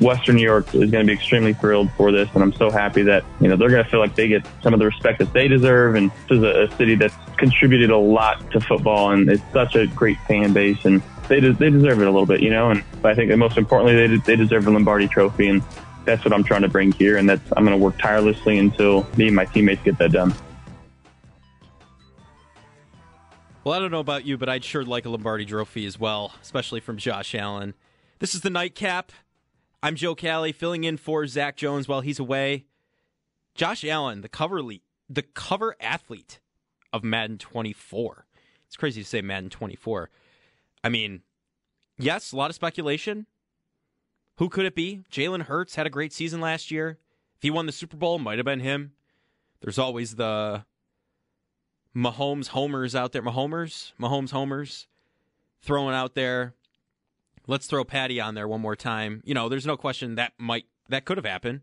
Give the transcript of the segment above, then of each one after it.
Western New York is going to be extremely thrilled for this, and I'm so happy that you know they're going to feel like they get some of the respect that they deserve. And this is a, a city that's contributed a lot to football, and it's such a great fan base, and they de- they deserve it a little bit, you know. And I think most importantly, they de- they deserve the Lombardi Trophy, and that's what I'm trying to bring here, and that's I'm going to work tirelessly until me and my teammates get that done. Well, I don't know about you, but I'd sure like a Lombardi Trophy as well, especially from Josh Allen. This is the nightcap. I'm Joe Cali, filling in for Zach Jones while he's away. Josh Allen, the cover le- the cover athlete of Madden 24. It's crazy to say Madden 24. I mean, yes, a lot of speculation. Who could it be? Jalen Hurts had a great season last year. If he won the Super Bowl, might have been him. There's always the Mahomes homers out there. Mahomers? Mahomes homers throwing out there. Let's throw Patty on there one more time. You know, there's no question that might that could have happened.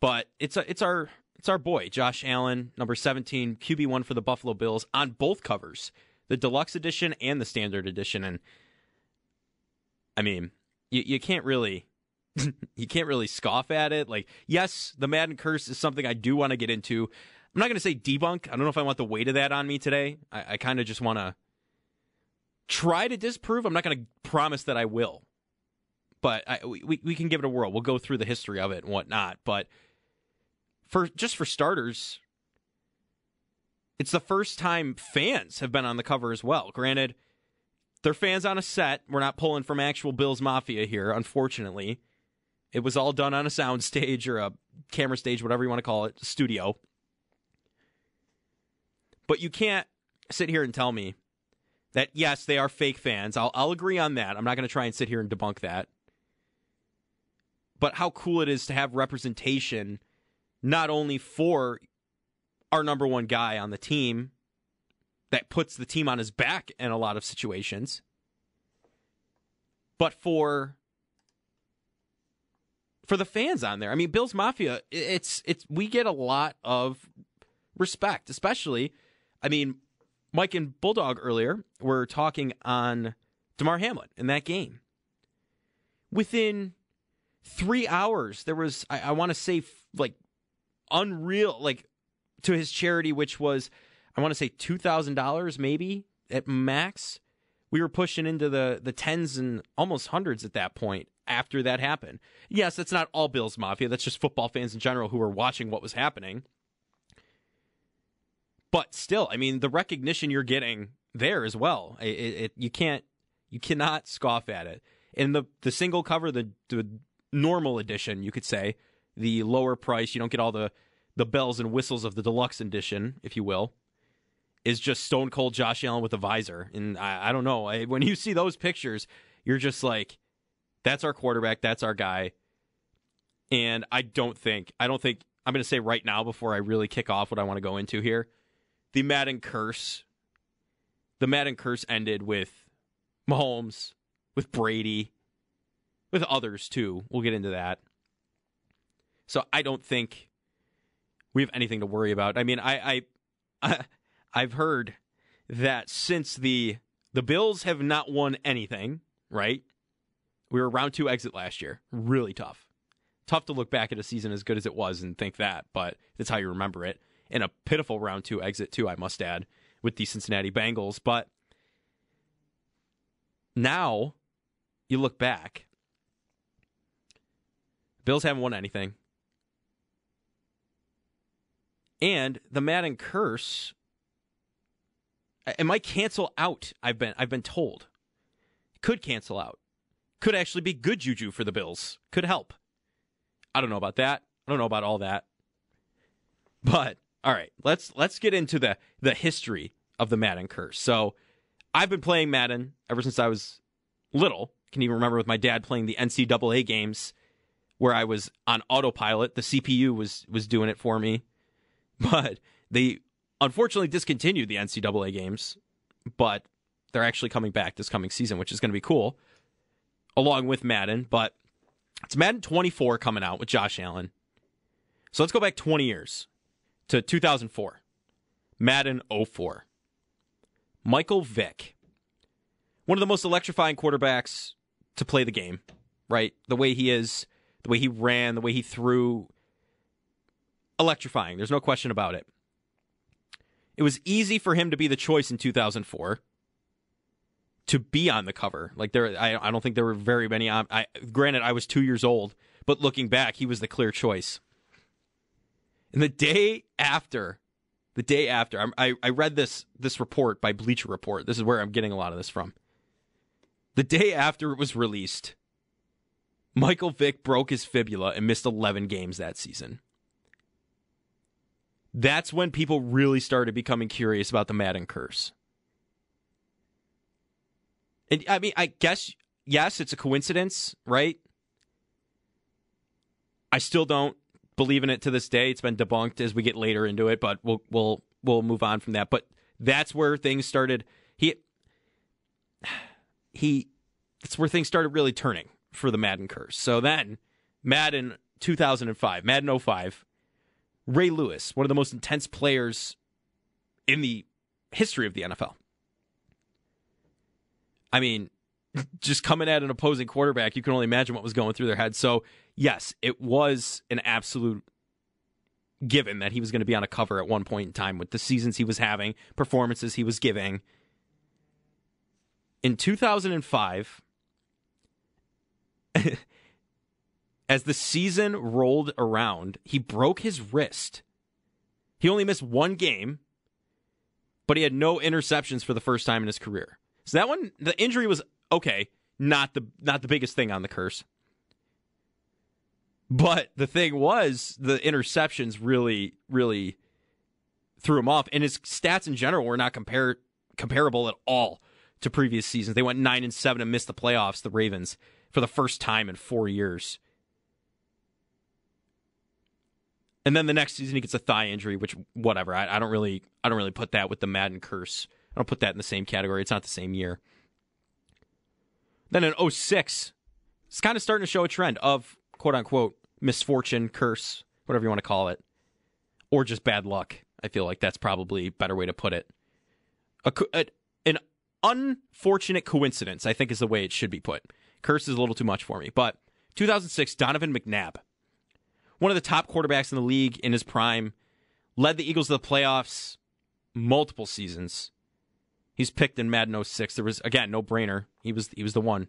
But it's a, it's our it's our boy Josh Allen, number 17, QB one for the Buffalo Bills on both covers, the deluxe edition and the standard edition. And I mean, you, you can't really you can't really scoff at it. Like, yes, the Madden curse is something I do want to get into. I'm not going to say debunk. I don't know if I want the weight of that on me today. I, I kind of just want to try to disprove. I'm not going to promise that I will, but I, we we can give it a whirl. We'll go through the history of it and whatnot. But for just for starters, it's the first time fans have been on the cover as well. Granted, they're fans on a set. We're not pulling from actual Bills Mafia here, unfortunately. It was all done on a sound stage or a camera stage, whatever you want to call it, studio. But you can't sit here and tell me that yes, they are fake fans. I'll I'll agree on that. I'm not going to try and sit here and debunk that. But how cool it is to have representation not only for our number one guy on the team that puts the team on his back in a lot of situations, but for for the fans on there. I mean, Bills Mafia, it's it's we get a lot of respect, especially I mean, Mike and Bulldog earlier were talking on Damar Hamlin in that game. Within three hours, there was, I, I want to say, like, unreal, like, to his charity, which was, I want to say, $2,000 maybe at max. We were pushing into the, the tens and almost hundreds at that point after that happened. Yes, that's not all Bills Mafia. That's just football fans in general who were watching what was happening. But still, I mean, the recognition you're getting there as well, it, it, you can't, you cannot scoff at it. In the the single cover, the the normal edition, you could say, the lower price, you don't get all the the bells and whistles of the deluxe edition, if you will, is just Stone Cold Josh Allen with a visor. And I, I don't know, I, when you see those pictures, you're just like, that's our quarterback, that's our guy. And I don't think, I don't think, I'm going to say right now before I really kick off what I want to go into here the Madden curse. The Madden curse ended with Mahomes, with Brady, with others too. We'll get into that. So I don't think we have anything to worry about. I mean, I, I, I have heard that since the the Bills have not won anything, right? We were round two exit last year. Really tough. Tough to look back at a season as good as it was and think that, but that's how you remember it. And a pitiful round two exit, too, I must add, with the Cincinnati Bengals. But now you look back, Bills haven't won anything. And the Madden curse it might cancel out, I've been I've been told. Could cancel out. Could actually be good juju for the Bills. Could help. I don't know about that. I don't know about all that. But all right, let's let's get into the the history of the Madden curse. So, I've been playing Madden ever since I was little. Can even remember with my dad playing the NCAA games where I was on autopilot. The CPU was was doing it for me. But they unfortunately discontinued the NCAA games, but they're actually coming back this coming season, which is going to be cool, along with Madden. But it's Madden 24 coming out with Josh Allen. So let's go back 20 years to 2004. Madden 04. Michael Vick. One of the most electrifying quarterbacks to play the game, right? The way he is, the way he ran, the way he threw. Electrifying. There's no question about it. It was easy for him to be the choice in 2004 to be on the cover. Like there, I, I don't think there were very many. I, granted, I was two years old, but looking back, he was the clear choice. And the day after, the day after, I, I read this this report by Bleacher Report. This is where I'm getting a lot of this from. The day after it was released, Michael Vick broke his fibula and missed 11 games that season. That's when people really started becoming curious about the Madden curse. And I mean, I guess yes, it's a coincidence, right? I still don't believe in it to this day. It's been debunked as we get later into it, but we'll we'll we'll move on from that. But that's where things started. He he that's where things started really turning for the Madden curse. So then Madden 2005, Madden 05, Ray Lewis, one of the most intense players in the history of the NFL. I mean, just coming at an opposing quarterback, you can only imagine what was going through their head. So, yes, it was an absolute given that he was going to be on a cover at one point in time with the seasons he was having, performances he was giving. In 2005, as the season rolled around, he broke his wrist. He only missed one game, but he had no interceptions for the first time in his career. So that one, the injury was okay, not the not the biggest thing on the curse. But the thing was, the interceptions really, really threw him off, and his stats in general were not comparable at all to previous seasons. They went nine and seven and missed the playoffs. The Ravens for the first time in four years. And then the next season he gets a thigh injury, which whatever. I, I don't really I don't really put that with the Madden curse. I don't put that in the same category. It's not the same year. Then in 06, it's kind of starting to show a trend of quote unquote misfortune, curse, whatever you want to call it, or just bad luck. I feel like that's probably a better way to put it. A, a, an unfortunate coincidence, I think, is the way it should be put. Curse is a little too much for me. But 2006, Donovan McNabb one of the top quarterbacks in the league in his prime, led the Eagles to the playoffs multiple seasons. He's picked in Madden 06. There was again no brainer. He was he was the one.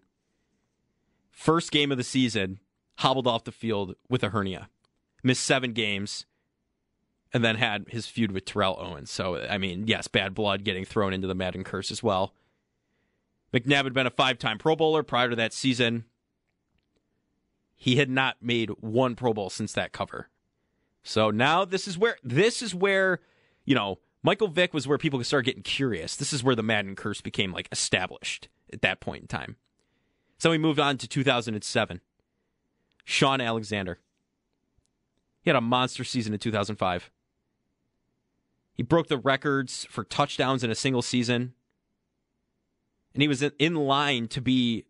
First game of the season, hobbled off the field with a hernia. Missed 7 games and then had his feud with Terrell Owens. So I mean, yes, bad blood getting thrown into the Madden curse as well. McNabb had been a five-time Pro Bowler prior to that season. He had not made one Pro Bowl since that cover. So now this is where this is where, you know, Michael Vick was where people could start getting curious. This is where the Madden curse became like established at that point in time. So we moved on to 2007. Shaun Alexander. He had a monster season in 2005. He broke the records for touchdowns in a single season. And he was in line to be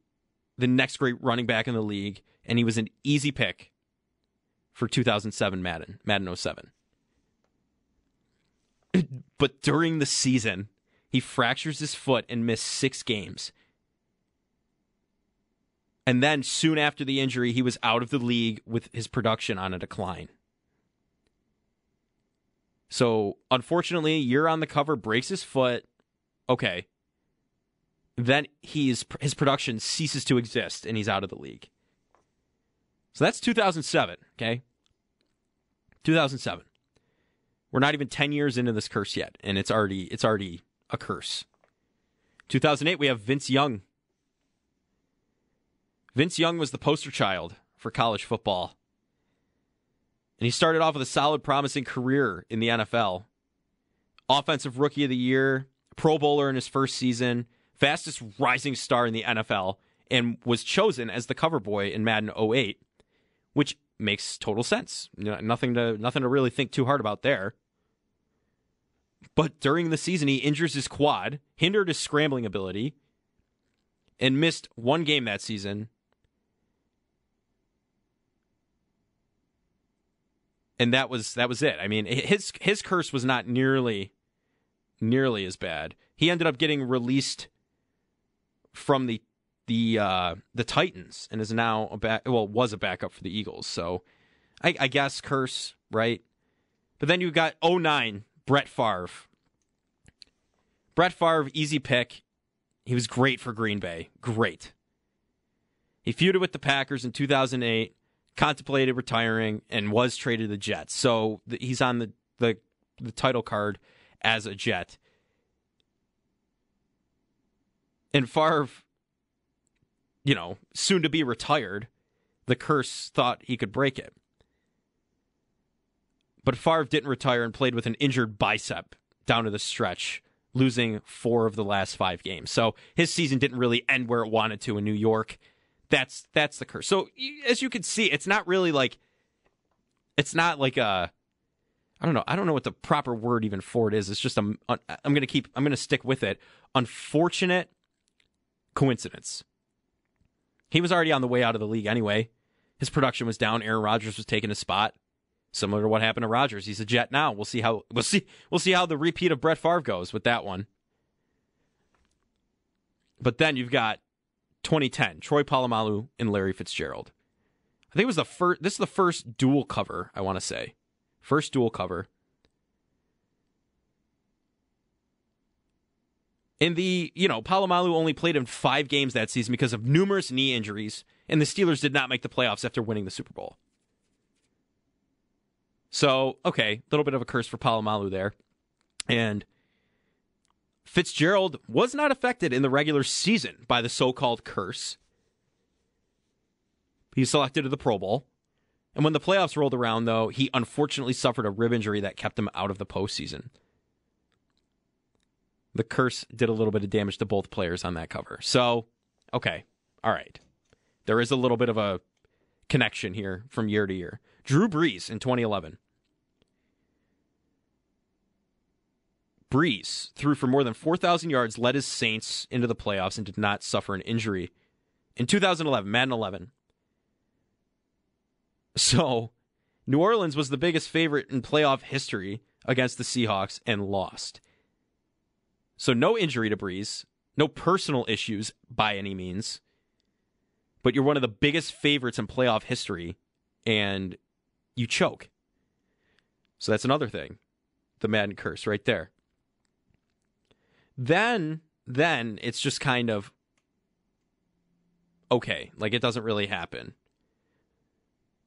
the next great running back in the league and he was an easy pick for 2007 Madden, Madden 07. But during the season, he fractures his foot and missed six games. And then soon after the injury, he was out of the league with his production on a decline. So, unfortunately, you're on the cover, breaks his foot. Okay. Then he's his production ceases to exist and he's out of the league. So that's 2007, okay? 2007. We're not even 10 years into this curse yet and it's already it's already a curse. 2008 we have Vince Young. Vince Young was the poster child for college football. And he started off with a solid, promising career in the NFL. Offensive Rookie of the Year, Pro Bowler in his first season, fastest rising star in the NFL, and was chosen as the cover boy in Madden 08, which makes total sense. Nothing to nothing to really think too hard about there. But during the season, he injures his quad, hindered his scrambling ability, and missed one game that season and that was that was it. I mean, his his curse was not nearly nearly as bad. He ended up getting released from the the uh, the Titans and is now a back. Well, was a backup for the Eagles. So, I, I guess curse right. But then you got 09 Brett Favre. Brett Favre, easy pick. He was great for Green Bay. Great. He feuded with the Packers in 2008 contemplated retiring and was traded to the Jets. So he's on the, the the title card as a Jet. And Favre, you know, soon to be retired, the curse thought he could break it. But Favre didn't retire and played with an injured bicep down to the stretch, losing four of the last five games. So his season didn't really end where it wanted to in New York. That's that's the curse. So as you can see, it's not really like it's not like a I don't know. I don't know what the proper word even for it is. It's just a, I'm going to keep I'm going to stick with it. Unfortunate coincidence. He was already on the way out of the league anyway. His production was down. Aaron Rodgers was taking a spot, similar to what happened to Rodgers, He's a Jet now. We'll see how we'll see we'll see how the repeat of Brett Favre goes with that one. But then you've got 2010, Troy Polamalu and Larry Fitzgerald. I think it was the first. This is the first dual cover. I want to say, first dual cover. In the, you know, Polamalu only played in five games that season because of numerous knee injuries, and the Steelers did not make the playoffs after winning the Super Bowl. So, okay, a little bit of a curse for Polamalu there. And Fitzgerald was not affected in the regular season by the so called curse. He selected to the Pro Bowl. And when the playoffs rolled around, though, he unfortunately suffered a rib injury that kept him out of the postseason. The curse did a little bit of damage to both players on that cover. So, okay, all right. There is a little bit of a connection here from year to year. Drew Brees in 2011 Brees threw for more than 4,000 yards, led his Saints into the playoffs, and did not suffer an injury in 2011, Madden 11. So, New Orleans was the biggest favorite in playoff history against the Seahawks and lost. So, no injury to Brees, no personal issues by any means, but you're one of the biggest favorites in playoff history and you choke. So, that's another thing. The Madden curse right there. Then then it's just kind of okay, like it doesn't really happen.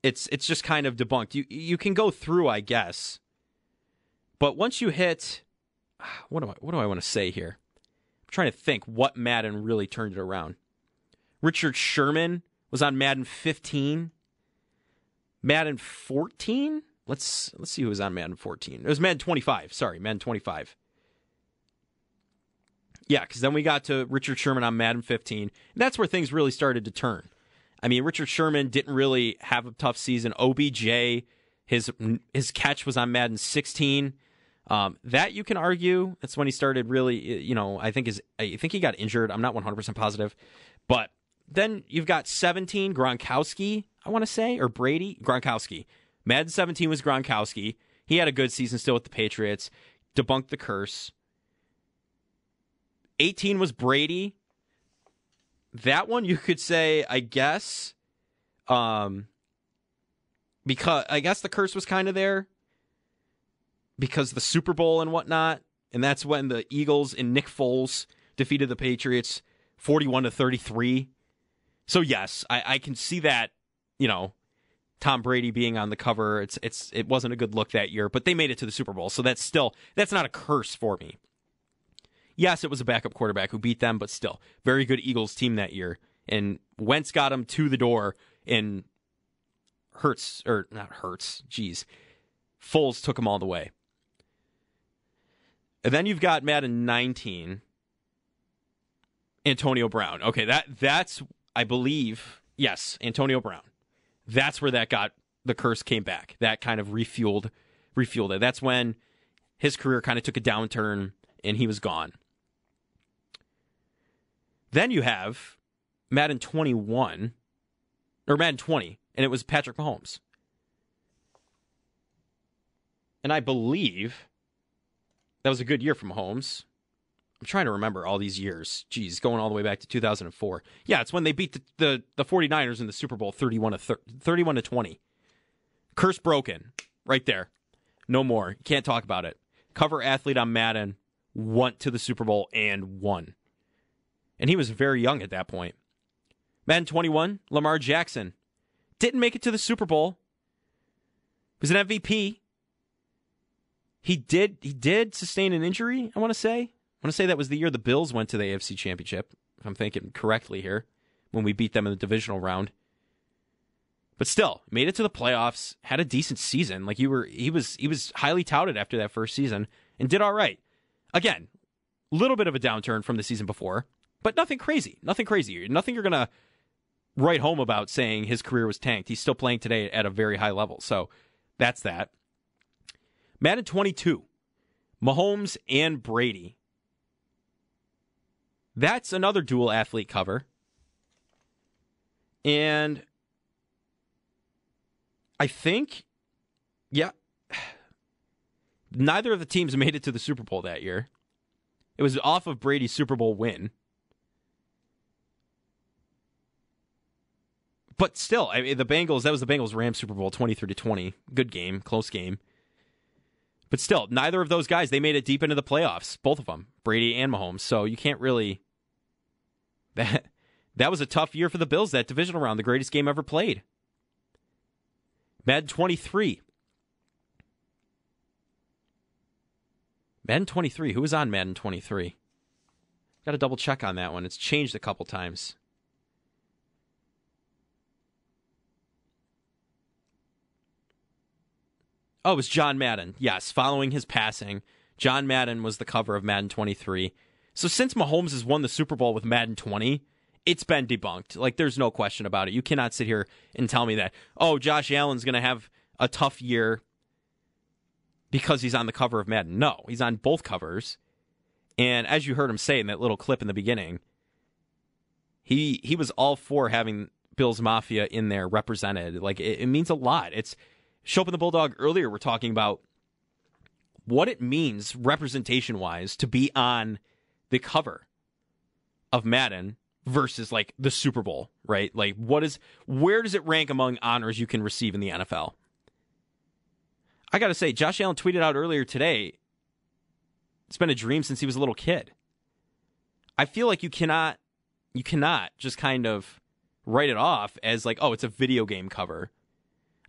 It's it's just kind of debunked. You you can go through, I guess. But once you hit what do I what do I want to say here? I'm trying to think what Madden really turned it around. Richard Sherman was on Madden 15. Madden 14? Let's let's see who was on Madden 14. It was Madden 25. Sorry, Madden 25. Yeah, because then we got to Richard Sherman on Madden 15. And that's where things really started to turn. I mean, Richard Sherman didn't really have a tough season. OBJ, his his catch was on Madden 16. Um, that you can argue. That's when he started really. You know, I think his I think he got injured. I'm not 100 percent positive, but then you've got 17 Gronkowski. I want to say or Brady Gronkowski. Madden 17 was Gronkowski. He had a good season still with the Patriots. Debunked the curse. 18 was Brady. that one you could say, I guess, um, because I guess the curse was kind of there because the Super Bowl and whatnot, and that's when the Eagles and Nick Foles defeated the Patriots forty-one to thirty-three. So yes, I, I can see that. You know, Tom Brady being on the cover, it's it's it wasn't a good look that year, but they made it to the Super Bowl, so that's still that's not a curse for me. Yes, it was a backup quarterback who beat them, but still, very good Eagles team that year. And Wentz got him to the door, and Hurts or not Hurts, geez, Foles took him all the way. And then you've got Madden 19, Antonio Brown. Okay, that that's I believe yes, Antonio Brown. That's where that got the curse came back. That kind of refueled refueled it. That's when his career kind of took a downturn and he was gone. Then you have Madden 21 or Madden 20 and it was Patrick Mahomes. And I believe that was a good year for Mahomes. I'm trying to remember all these years. Geez, going all the way back to 2004. Yeah, it's when they beat the, the, the 49ers in the Super Bowl 31 to 30, 31 to 20. Curse broken. Right there. No more. Can't talk about it. Cover athlete on Madden went to the Super Bowl and won. And he was very young at that point. Madden 21, Lamar Jackson didn't make it to the Super Bowl. Was an MVP. He did he did sustain an injury, I want to say. I want to say that was the year the Bills went to the AFC Championship, if I'm thinking correctly here, when we beat them in the divisional round. But still, made it to the playoffs, had a decent season. Like you were he was he was highly touted after that first season and did all right. Again, a little bit of a downturn from the season before, but nothing crazy. Nothing crazy. Nothing you're going to write home about saying his career was tanked. He's still playing today at a very high level. So that's that. Madden 22, Mahomes and Brady. That's another dual athlete cover. And I think, yeah, neither of the teams made it to the Super Bowl that year. It was off of Brady's Super Bowl win. But still, I mean, the Bengals, that was the Bengals Rams Super Bowl 23 to 20. Good game, close game. But still, neither of those guys, they made it deep into the playoffs, both of them, Brady and Mahomes. So you can't really that that was a tough year for the Bills that divisional round, the greatest game ever played. Madden 23. Madden 23. Who was on Madden 23? Got to double check on that one. It's changed a couple times. Oh, it was John Madden. Yes, following his passing, John Madden was the cover of Madden 23. So since Mahomes has won the Super Bowl with Madden 20, it's been debunked. Like there's no question about it. You cannot sit here and tell me that, "Oh, Josh Allen's going to have a tough year because he's on the cover of Madden." No, he's on both covers. And as you heard him say in that little clip in the beginning, he he was all for having Bills Mafia in there represented. Like it, it means a lot. It's Schopp and the Bulldog earlier were talking about what it means representation wise to be on the cover of Madden versus like the Super Bowl, right? Like what is where does it rank among honors you can receive in the NFL? I got to say Josh Allen tweeted out earlier today it's been a dream since he was a little kid. I feel like you cannot you cannot just kind of write it off as like oh it's a video game cover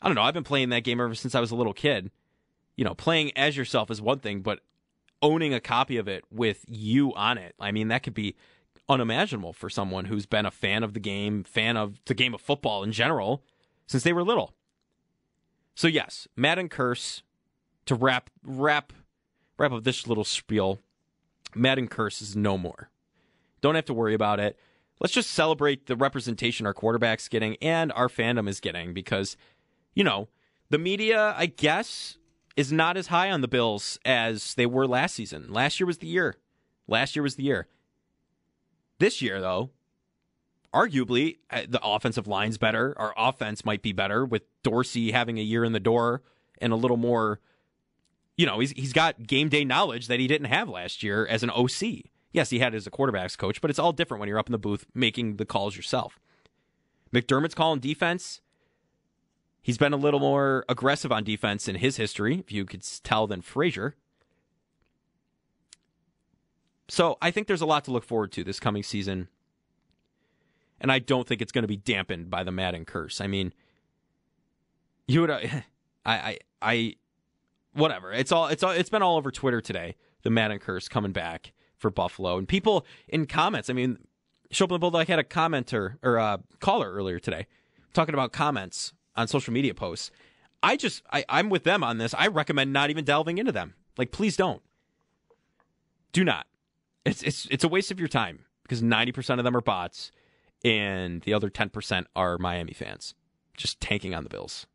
I don't know. I've been playing that game ever since I was a little kid. You know, playing as yourself is one thing, but owning a copy of it with you on it, I mean, that could be unimaginable for someone who's been a fan of the game, fan of the game of football in general since they were little. So yes, Madden Curse to wrap wrap wrap up this little spiel. Madden Curse is no more. Don't have to worry about it. Let's just celebrate the representation our quarterback's getting and our fandom is getting because you know, the media, I guess, is not as high on the Bills as they were last season. Last year was the year. Last year was the year. This year, though, arguably uh, the offensive line's better. Our offense might be better with Dorsey having a year in the door and a little more. You know, he's he's got game day knowledge that he didn't have last year as an OC. Yes, he had it as a quarterbacks coach, but it's all different when you're up in the booth making the calls yourself. McDermott's calling defense. He's been a little more aggressive on defense in his history, if you could tell, than Frazier. So I think there's a lot to look forward to this coming season. And I don't think it's going to be dampened by the Madden curse. I mean, you would, uh, I, I, I, whatever. It's all, it's all, it's been all over Twitter today. The Madden curse coming back for Buffalo, and people in comments. I mean, Schopp and Bulldog had a commenter or a caller earlier today talking about comments on social media posts. I just, I, I'm with them on this. I recommend not even delving into them. Like, please don't. Do not. It's it's it's a waste of your time because ninety percent of them are bots, and the other ten percent are Miami fans, just tanking on the Bills.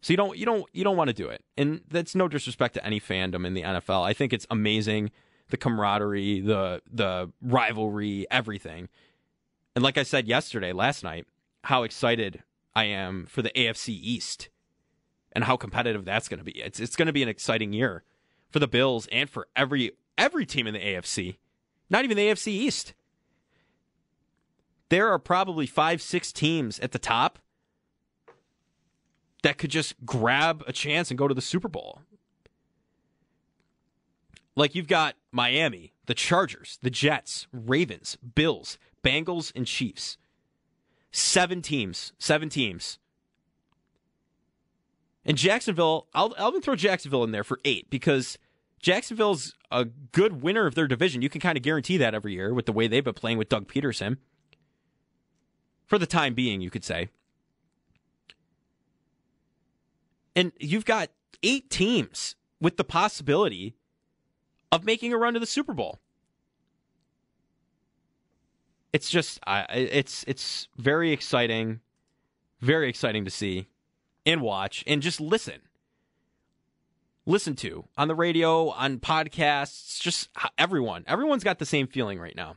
So you don't you don't you don't want to do it, and that's no disrespect to any fandom in the NFL. I think it's amazing the camaraderie, the the rivalry, everything. And like I said yesterday, last night, how excited I am for the AFC East and how competitive that's going to be. It's it's going to be an exciting year for the Bills and for every every team in the AFC. Not even the AFC East. There are probably 5 6 teams at the top that could just grab a chance and go to the Super Bowl. Like you've got Miami, the Chargers, the Jets, Ravens, Bills, Bengals, and Chiefs. Seven teams. Seven teams. And Jacksonville, I'll, I'll even throw Jacksonville in there for eight because Jacksonville's a good winner of their division. You can kind of guarantee that every year with the way they've been playing with Doug Pederson. For the time being, you could say. And you've got eight teams with the possibility of making a run to the Super Bowl. It's just uh, it's it's very exciting, very exciting to see and watch and just listen. Listen to on the radio, on podcasts, just everyone. Everyone's got the same feeling right now.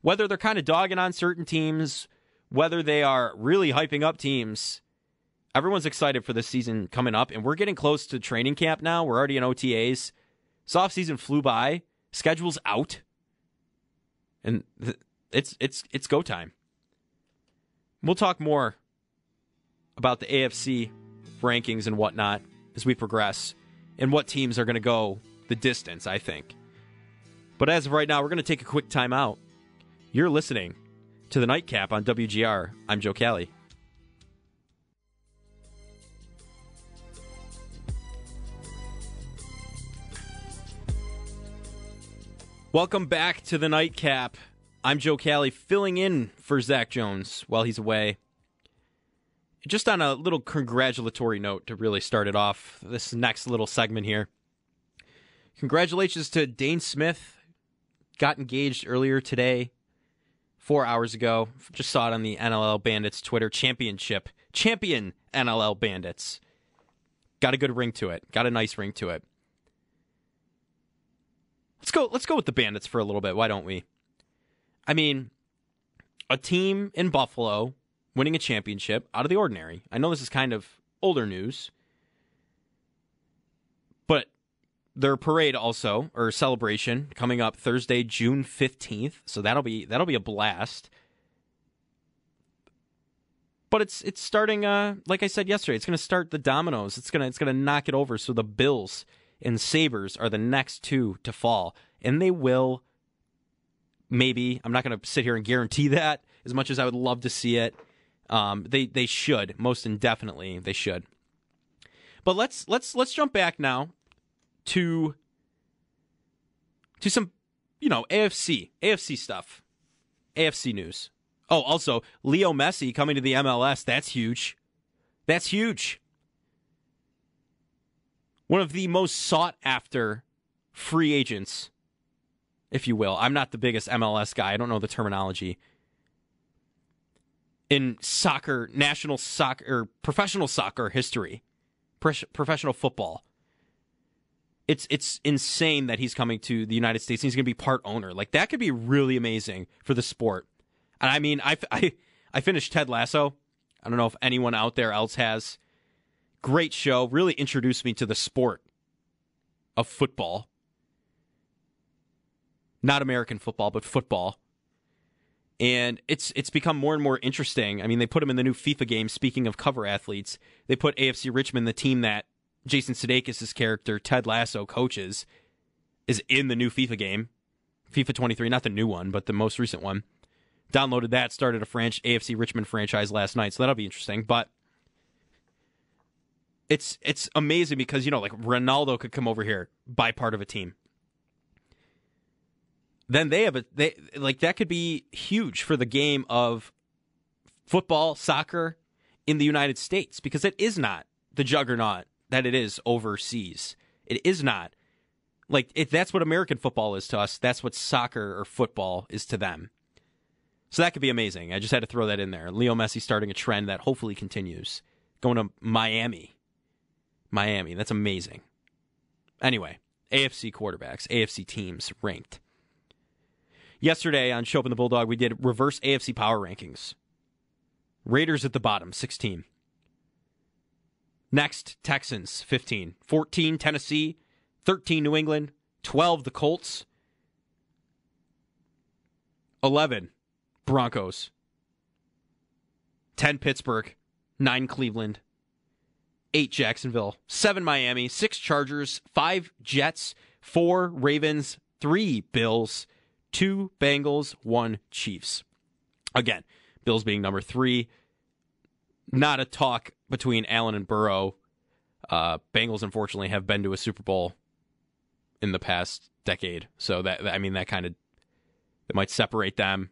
Whether they're kind of dogging on certain teams, whether they are really hyping up teams, everyone's excited for this season coming up and we're getting close to training camp now. We're already in OTAs Soft season flew by. Schedule's out, and th- it's it's it's go time. We'll talk more about the AFC rankings and whatnot as we progress, and what teams are going to go the distance. I think. But as of right now, we're going to take a quick time out. You're listening to the Nightcap on WGR. I'm Joe Kelly. Welcome back to the Nightcap. I'm Joe Cali, filling in for Zach Jones while he's away. Just on a little congratulatory note to really start it off, this next little segment here. Congratulations to Dhane Smith. Got engaged earlier today, four hours ago. Just saw it on the NLL Bandits Twitter championship. Champion NLL Bandits. Got a good ring to it. Got a nice ring to it. Let's go. Let's go with the Bandits for a little bit. Why don't we? I mean, a team in Buffalo winning a championship out of the ordinary. I know this is kind of older news, but their parade also or celebration coming up Thursday, June fifteenth. So that'll be that'll be a blast. But it's it's starting. Uh, like I said yesterday, it's going to start the dominoes. It's gonna it's gonna knock it over. So the Bills and Sabres are the next two to fall. And they will, maybe, I'm not going to sit here and guarantee that as much as I would love to see it. Um, they they should most indefinitely they should. But let's let's let's jump back now to to some you know AFC AFC stuff, AFC news. Oh, also Leo Messi coming to the MLS. That's huge. That's huge one of the most sought after free agents, if you will. I'm not the biggest MLS guy. I don't know the terminology. In soccer, national soccer, professional soccer history, professional football, it's it's insane that he's coming to the United States and he's going to be part owner. Like that could be really amazing for the sport. And I mean, I, I, I finished Ted Lasso. I don't know if anyone out there else has. Great show. Really introduced me to the sport of football. Not American football, but football. And it's it's become more and more interesting. I mean, they put him in the new FIFA game. Speaking of cover athletes, they put AFC Richmond, the team that Jason Sudeikis' character Ted Lasso coaches, is in the new FIFA game, FIFA 23, not the new one, but the most recent one. Downloaded that, started a French AFC Richmond franchise last night, so that'll be interesting. But it's it's amazing because you know, like Ronaldo could come over here, buy part of a team then they have a they like that could be huge for the game of football, soccer in the United States because it is not the juggernaut that it is overseas. It is not. Like if that's what American football is to us, that's what soccer or football is to them. So that could be amazing. I just had to throw that in there. Leo Messi starting a trend that hopefully continues. Going to Miami. Miami. That's amazing. Anyway, AFC quarterbacks, AFC teams ranked. Yesterday on Schopp and the Bulldog, we did reverse AFC power rankings. Raiders at the bottom, 16. Next, Texans, 15. 14, Tennessee. 13, New England. 12, the Colts. 11, Broncos. 10, Pittsburgh. 9, Cleveland. 8, Jacksonville. 7, Miami. 6, Chargers. 5, Jets. 4, Ravens. 3, Bills two Bengals, one Chiefs. Again, Bills being number three. Not a talk between Allen and Burrow. Uh, Bengals, unfortunately, have been to a Super Bowl in the past decade, so that I mean that kind of that might separate them.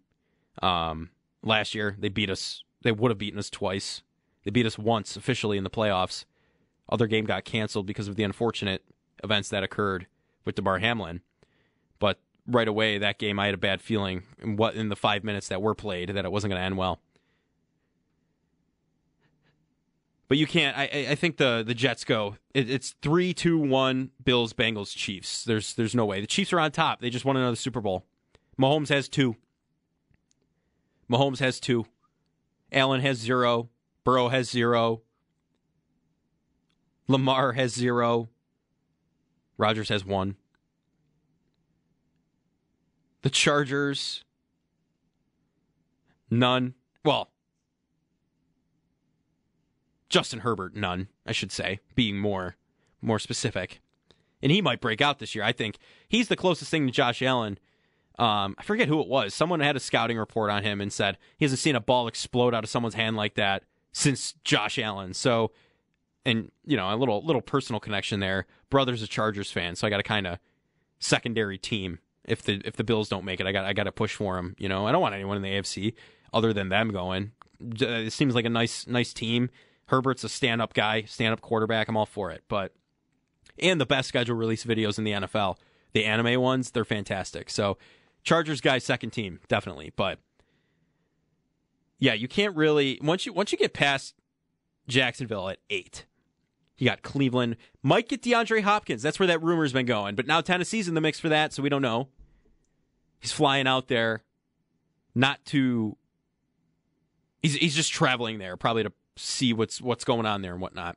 Um, last year, they beat us. They would have beaten us twice. They beat us once officially in the playoffs. Other game got canceled because of the unfortunate events that occurred with Damar Hamlin. But right away that game I had a bad feeling in what in the five minutes that were played that it wasn't going to end well. But you can't. I, I think the the Jets go. It, it's three, two, one. Bills, Bengals, Chiefs. There's there's no way. The Chiefs are on top. They just won another Super Bowl. Mahomes has two. Mahomes has two. Allen has zero. Burrow has zero. Lamar has zero. Rodgers has one. The Chargers, none. Well, Justin Herbert, none. I should say, being more more specific, and he might break out this year. I think he's the closest thing to Josh Allen. Um, I forget who it was. Someone had a scouting report on him and said he hasn't seen a ball explode out of someone's hand like that since Josh Allen. So, and you know, a little little personal connection there. Brother's a Chargers fan, so I got a kind of secondary team if the if the Bills don't make it, I got I got to push for them. You know, I don't want anyone in the AFC other than them going. Uh, it seems like a nice nice team. Herbert's a stand up guy, stand up quarterback. I'm all for it. But and the best schedule release videos in the NFL, the anime ones, they're fantastic. So Chargers guy second team definitely, but yeah, you can't really once you once you get past Jacksonville at eight. You got Cleveland. Might get DeAndre Hopkins. That's where that rumor's been going. But now Tennessee's in the mix for that, so we don't know. He's flying out there, not to. He's he's just traveling there, probably to see what's what's going on there and whatnot.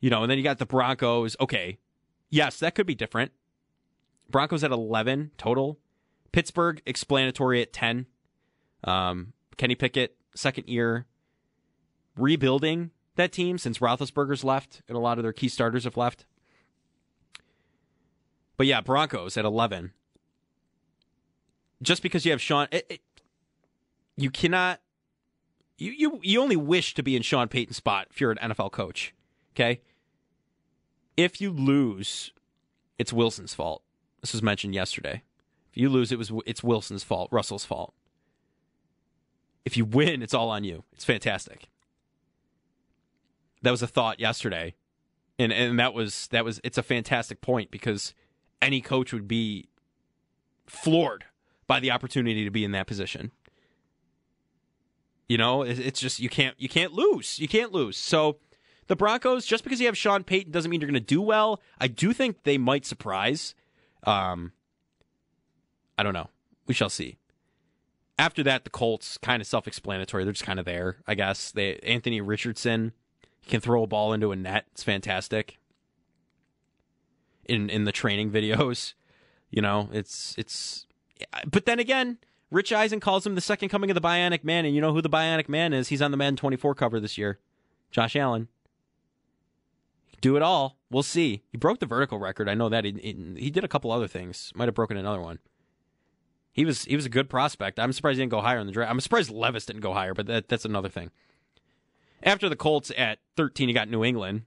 You know, and then you got the Broncos. Okay, yes, that could be different. Broncos at eleven total. Pittsburgh explanatory at ten. Um, Kenny Pickett second year, rebuilding that team since Roethlisberger's left and a lot of their key starters have left. But yeah, Broncos at eleven just because you have Sean, it, it, you cannot. You, you you only wish to be in Sean Payton's spot if you're an NFL coach. Okay. If you lose, it's Wilson's fault. This was mentioned yesterday. If you lose, it was it's Wilson's fault, Russell's fault. If you win, it's all on you. It's fantastic. That was a thought yesterday, and and that was that was it's a fantastic point because any coach would be floored by the opportunity to be in that position. You know, it's just you can't you can't lose. You can't lose. So the Broncos, just because you have Sean Payton doesn't mean you're going to do well. I do think they might surprise. Um, I don't know. We shall see. After that, the Colts kind of self-explanatory. They're just kind of there, I guess. They Anthony Richardson can throw a ball into a net. It's fantastic. In in the training videos, You know, it's it's. But then again, Rich Eisen calls him the second coming of the Bionic Man, and you know who the Bionic Man is? He's on the Madden 24 cover this year, Josh Allen. Do it all. We'll see. He broke the vertical record. I know that he he, did a couple other things. Might have broken another one. He was he was a good prospect. I'm surprised he didn't go higher in the draft. I'm surprised Levis didn't go higher, but that, that's another thing. After the Colts at 13, he got New England.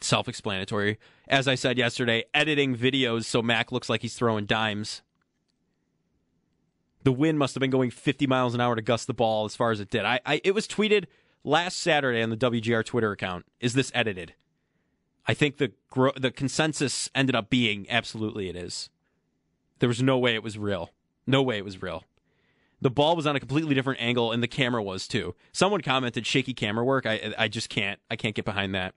Self explanatory. As I said yesterday, editing videos so Mac looks like he's throwing dimes. The wind must have been going 50 miles an hour to gust the ball as far as it did. I, I it was tweeted last Saturday on the WGR Twitter account. Is this edited? I think the the consensus ended up being absolutely it is. There was no way it was real. No way it was real. The ball was on a completely different angle, and the camera was too. Someone commented shaky camera work. I I just can't. I can't get behind that.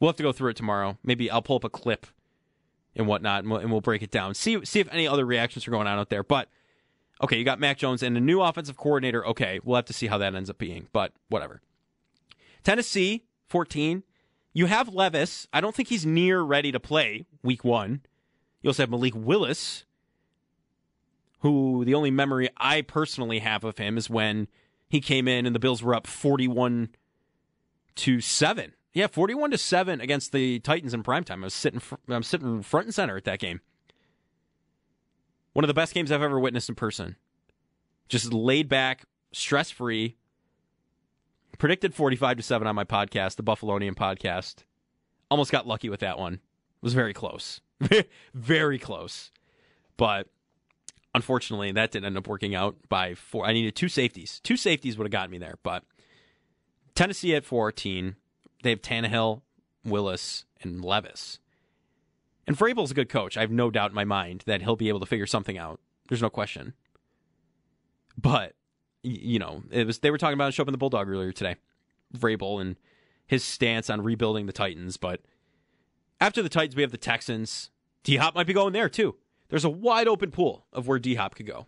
We'll have to go through it tomorrow. Maybe I'll pull up a clip and whatnot, and we'll, and we'll break it down. See see if any other reactions are going on out there. But okay, you got Mac Jones and a new offensive coordinator. Okay, we'll have to see how that ends up being. But whatever. Tennessee, fourteen. You have Levis. I don't think he's near ready to play week one. You also have Malik Willis, who the only memory I personally have of him is when he came in and the Bills were up 41 to 7. Yeah, 41 to 7 against the Titans in primetime. I was sitting I'm sitting front and center at that game. One of the best games I've ever witnessed in person. Just laid back, stress-free. Predicted 45 to 7 on my podcast, the Buffalonian podcast. Almost got lucky with that one. It was very close. very close. But unfortunately, that didn't end up working out by four. I needed two safeties. Two safeties would have gotten me there. But Tennessee at 14. They have Tannehill, Willis, and Levis. And Vrabel's a good coach. I have no doubt in my mind that he'll be able to figure something out. There's no question. But you know, it was they were talking about a show up in the Bulldog earlier today. Vrabel and his stance on rebuilding the Titans, but after the Titans, we have the Texans. D Hop might be going there too. There's a wide open pool of where D Hop could go.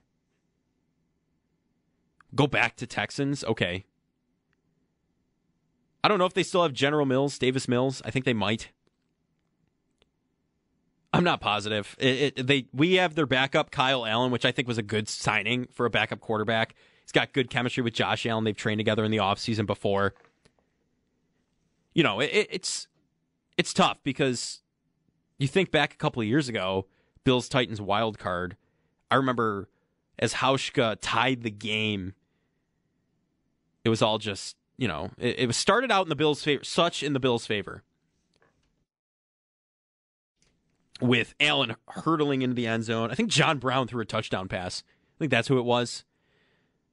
Go back to Texans. Okay. I don't know if they still have General Mills, Davis Mills. I think they might. I'm not positive. It, it, they we have their backup Kyle Allen, which I think was a good signing for a backup quarterback. He's got good chemistry with Josh Allen. They've trained together in the offseason before. You know, it, it's it's tough because you think back a couple of years ago, Bills Titans wild card. I remember as Hauschka tied the game, it was all just you know it, it was started out in the Bills' favor, such in the Bills' favor, with Allen hurtling into the end zone. I think John Brown threw a touchdown pass. I think that's who it was.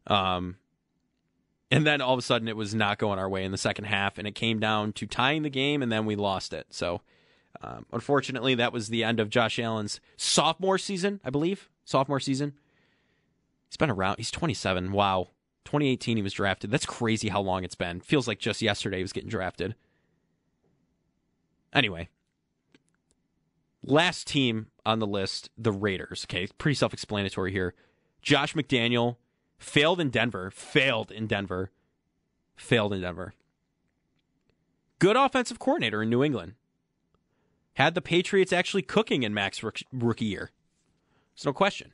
Um, and then all of a sudden it was not going our way in the second half, and it came down to tying the game, and then we lost it. So um, unfortunately, that was the end of Josh Allen's sophomore season, I believe. Sophomore season. He's been around. He's 27. Wow. 2018 he was drafted. That's crazy how long it's been. Feels like just yesterday he was getting drafted. Anyway, last team on the list, the Raiders. Okay, pretty self-explanatory here. Josh McDaniel failed in Denver, failed in Denver, failed in Denver. Good offensive coordinator in New England had the Patriots actually cooking in Mac's rookie year. There's no question.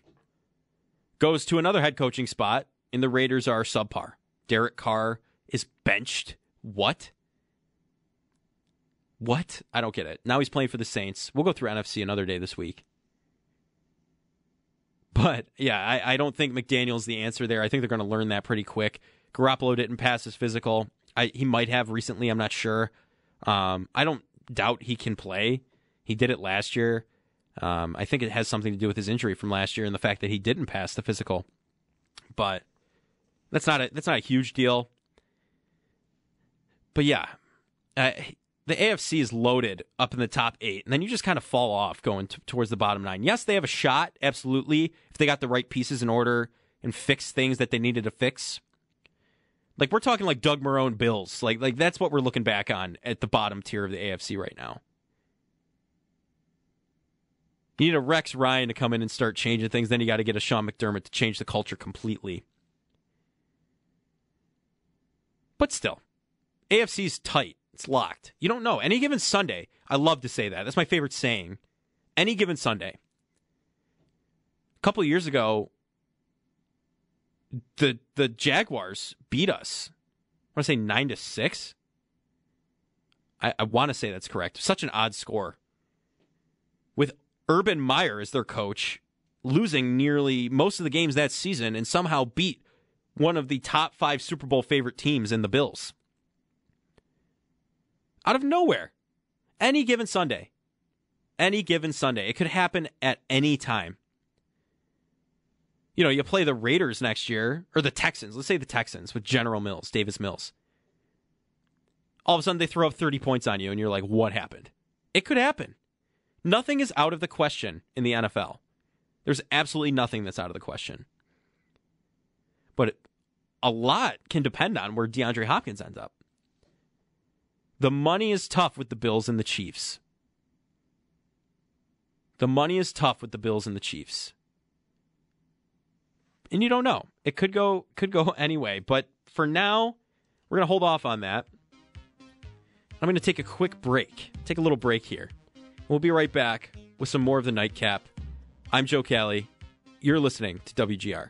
Goes to another head coaching spot, and the Raiders are subpar. Derek Carr is benched. What? What? I don't get it. Now he's playing for the Saints. We'll go through NFC another day this week. But yeah, I, I don't think McDaniel's the answer there. I think they're going to learn that pretty quick. Garoppolo didn't pass his physical. I, he might have recently. I'm not sure. Um, I don't doubt he can play. He did it last year. Um, I think it has something to do with his injury from last year and the fact that he didn't pass the physical. But that's not a that's not a huge deal. But yeah, uh, the AFC is loaded up in the top eight, and then you just kind of fall off going t- towards the bottom nine. Yes, they have a shot, absolutely, if they got the right pieces in order and fix things that they needed to fix. Like we're talking like Doug Marrone Bills, like like that's what we're looking back on at the bottom tier of the AFC right now. You need a Rex Ryan to come in and start changing things. Then you got to get a Sean McDermott to change the culture completely. But still, AFC's tight. It's locked. You don't know. Any given Sunday, I love to say that. That's my favorite saying. any given Sunday. A couple years ago, the the Jaguars beat us. I want to say nine to six. I, I want to say that's correct. Such an odd score. With Urban Meyer as their coach, losing nearly most of the games that season and somehow beat one of the top five Super Bowl favorite teams in the Bills. Out of nowhere. Any given Sunday. Any given Sunday. It could happen at any time. You know, you play the Raiders next year, or the Texans. Let's say the Texans with General Mills, Davis Mills. All of a sudden they throw up 30 points on you, and you're like, what happened? It could happen. Nothing is out of the question in the NFL. There's absolutely nothing that's out of the question. A lot can depend on where DeAndre Hopkins ends up. The money is tough with the Bills and the Chiefs. The money is tough with the Bills and the Chiefs. And you don't know. It could go could go anyway, but for now, we're going to hold off on that. I'm going to take a quick break. Take a little break here. We'll be right back with some more of the nightcap. I'm Joe Kelly. You're listening to WGR.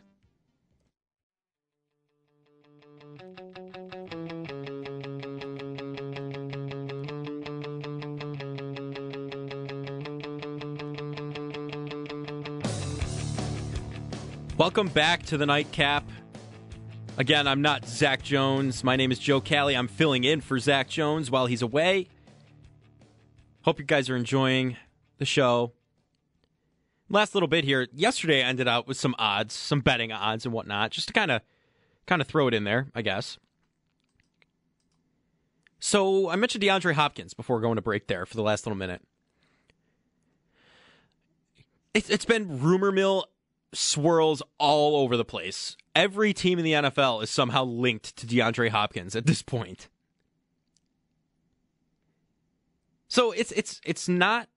Welcome back to the nightcap. Again, I'm not Zach Jones. My name is Joe Kelly. I'm filling in for Zach Jones while he's away. Hope you guys are enjoying the show. Last little bit here. Yesterday, I ended out with some odds, some betting odds and whatnot, just to kind of, kind of throw it in there, I guess. So I mentioned DeAndre Hopkins before going to break there for the last little minute. It's been rumor mill swirls all over the place. Every team in the NFL is somehow linked to DeAndre Hopkins at this point. So it's it's it's not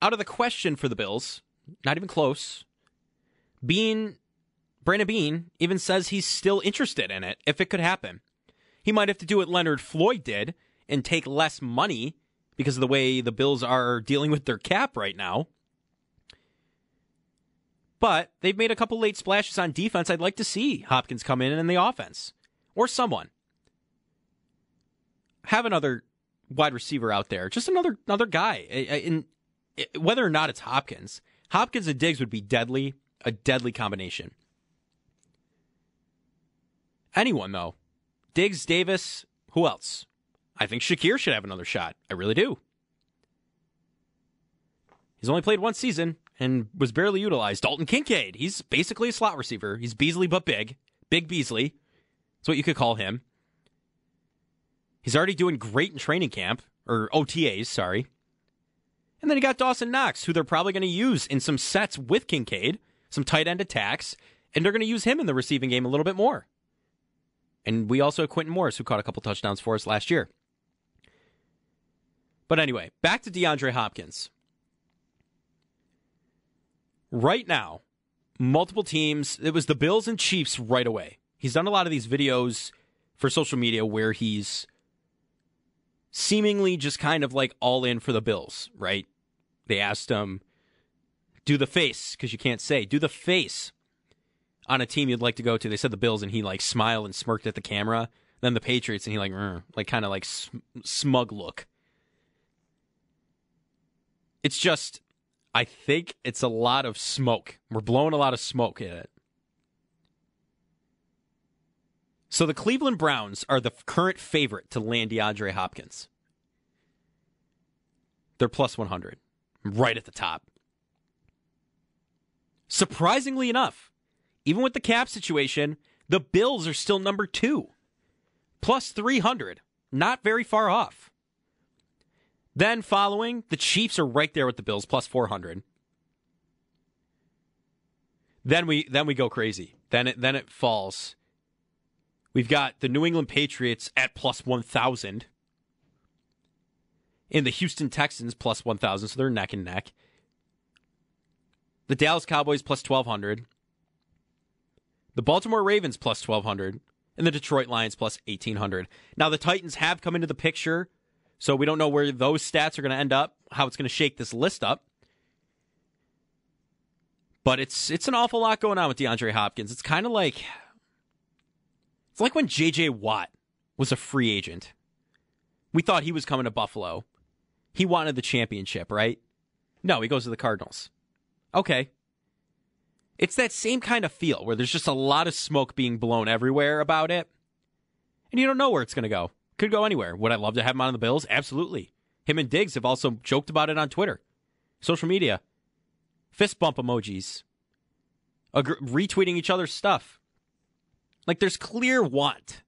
out of the question for the Bills. Not even close. Beane Brandon Beane even says he's still interested in it if it could happen. He might have to do what Leonard Floyd did and take less money because of the way the Bills are dealing with their cap right now. But they've made a couple late splashes on defense. I'd like to see Hopkins come in in the offense or someone. Have another wide receiver out there, just another another guy. In whether or not it's Hopkins, Hopkins and Diggs would be deadly, a deadly combination. Anyone though, Diggs, Davis, who else? I think Shakir should have another shot. I really do. He's only played one season and was barely utilized. Dalton Kincaid, he's basically a slot receiver. He's Beasley but big. Big Beasley. That's what you could call him. He's already doing great in training camp, or OTAs, sorry. And then you got Dawson Knox, who they're probably going to use in some sets with Kincaid, some tight end attacks, and they're going to use him in the receiving game a little bit more. And we also have Quintin Morris, who caught a couple touchdowns for us last year. But anyway, back to DeAndre Hopkins right now, multiple teams. It was the Bills and Chiefs right away. He's done a lot of these videos for social media where he's seemingly just kind of like all in for the Bills, right? They asked him, do the face, because you can't say, do the face on a team you'd like to go to. They said the Bills, and he like smiled and smirked at the camera. Then the Patriots, and he like, like kind of like smug look. It's just I think it's a lot of smoke. We're blowing a lot of smoke in it. So the Cleveland Browns are the current favorite to land DeAndre Hopkins. They're plus 100, right at the top. Surprisingly enough, even with the cap situation, the Bills are still number two, plus 300, not very far off. Then following, the Chiefs are right there with the Bills, plus 400. Then we then we go crazy. Then it then it falls. We've got the New England Patriots at plus 1,000. And the Houston Texans plus 1,000, so they're neck and neck. The Dallas Cowboys plus 1,200. The Baltimore Ravens plus 1,200. And the Detroit Lions plus 1,800. Now, the Titans have come into the picture so we don't know where those stats are going to end up, how it's going to shake this list up. But it's it's an awful lot going on with DeAndre Hopkins. It's kind of like it's like when JJ Watt was a free agent. We thought he was coming to Buffalo. He wanted the championship, right? No, he goes to the Cardinals. Okay. It's that same kind of feel where there's just a lot of smoke being blown everywhere about it. And you don't know where it's going to go. Could go anywhere. Would I love to have him on the Bills? Absolutely. Him and Diggs have also joked about it on Twitter, social media, fist bump emojis, retweeting each other's stuff. Like there's clear want.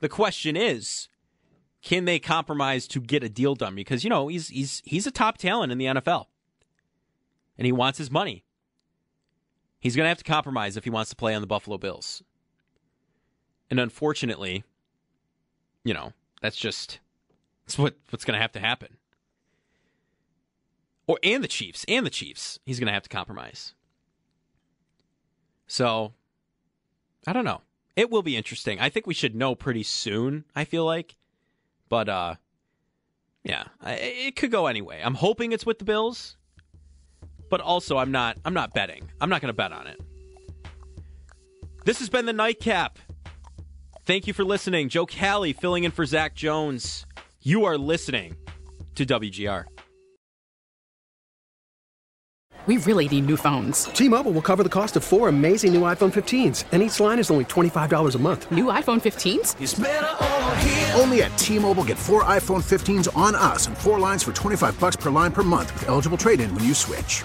The question is, can they compromise to get a deal done? Because you know he's he's he's a top talent in the NFL, and he wants his money. He's going to have to compromise if he wants to play on the Buffalo Bills. And unfortunately, you know that's just that's what what's going to have to happen. Or and the Chiefs and the Chiefs, he's going to have to compromise. So, I don't know. It will be interesting. I think we should know pretty soon. I feel like, but uh, yeah, it could go anyway. I'm hoping it's with the Bills, but also I'm not. I'm not betting. I'm not going to bet on it. This has been the nightcap. Thank you for listening. Joe Kelly filling in for Zach Jones. You are listening to WGR. We really need new phones. T-Mobile will cover the cost of four amazing new iPhone 15s, and each line is only $25 a month. New iPhone 15s? Only at T-Mobile get four iPhone 15s on us and four lines for 25 bucks per line per month with eligible trade-in when you switch.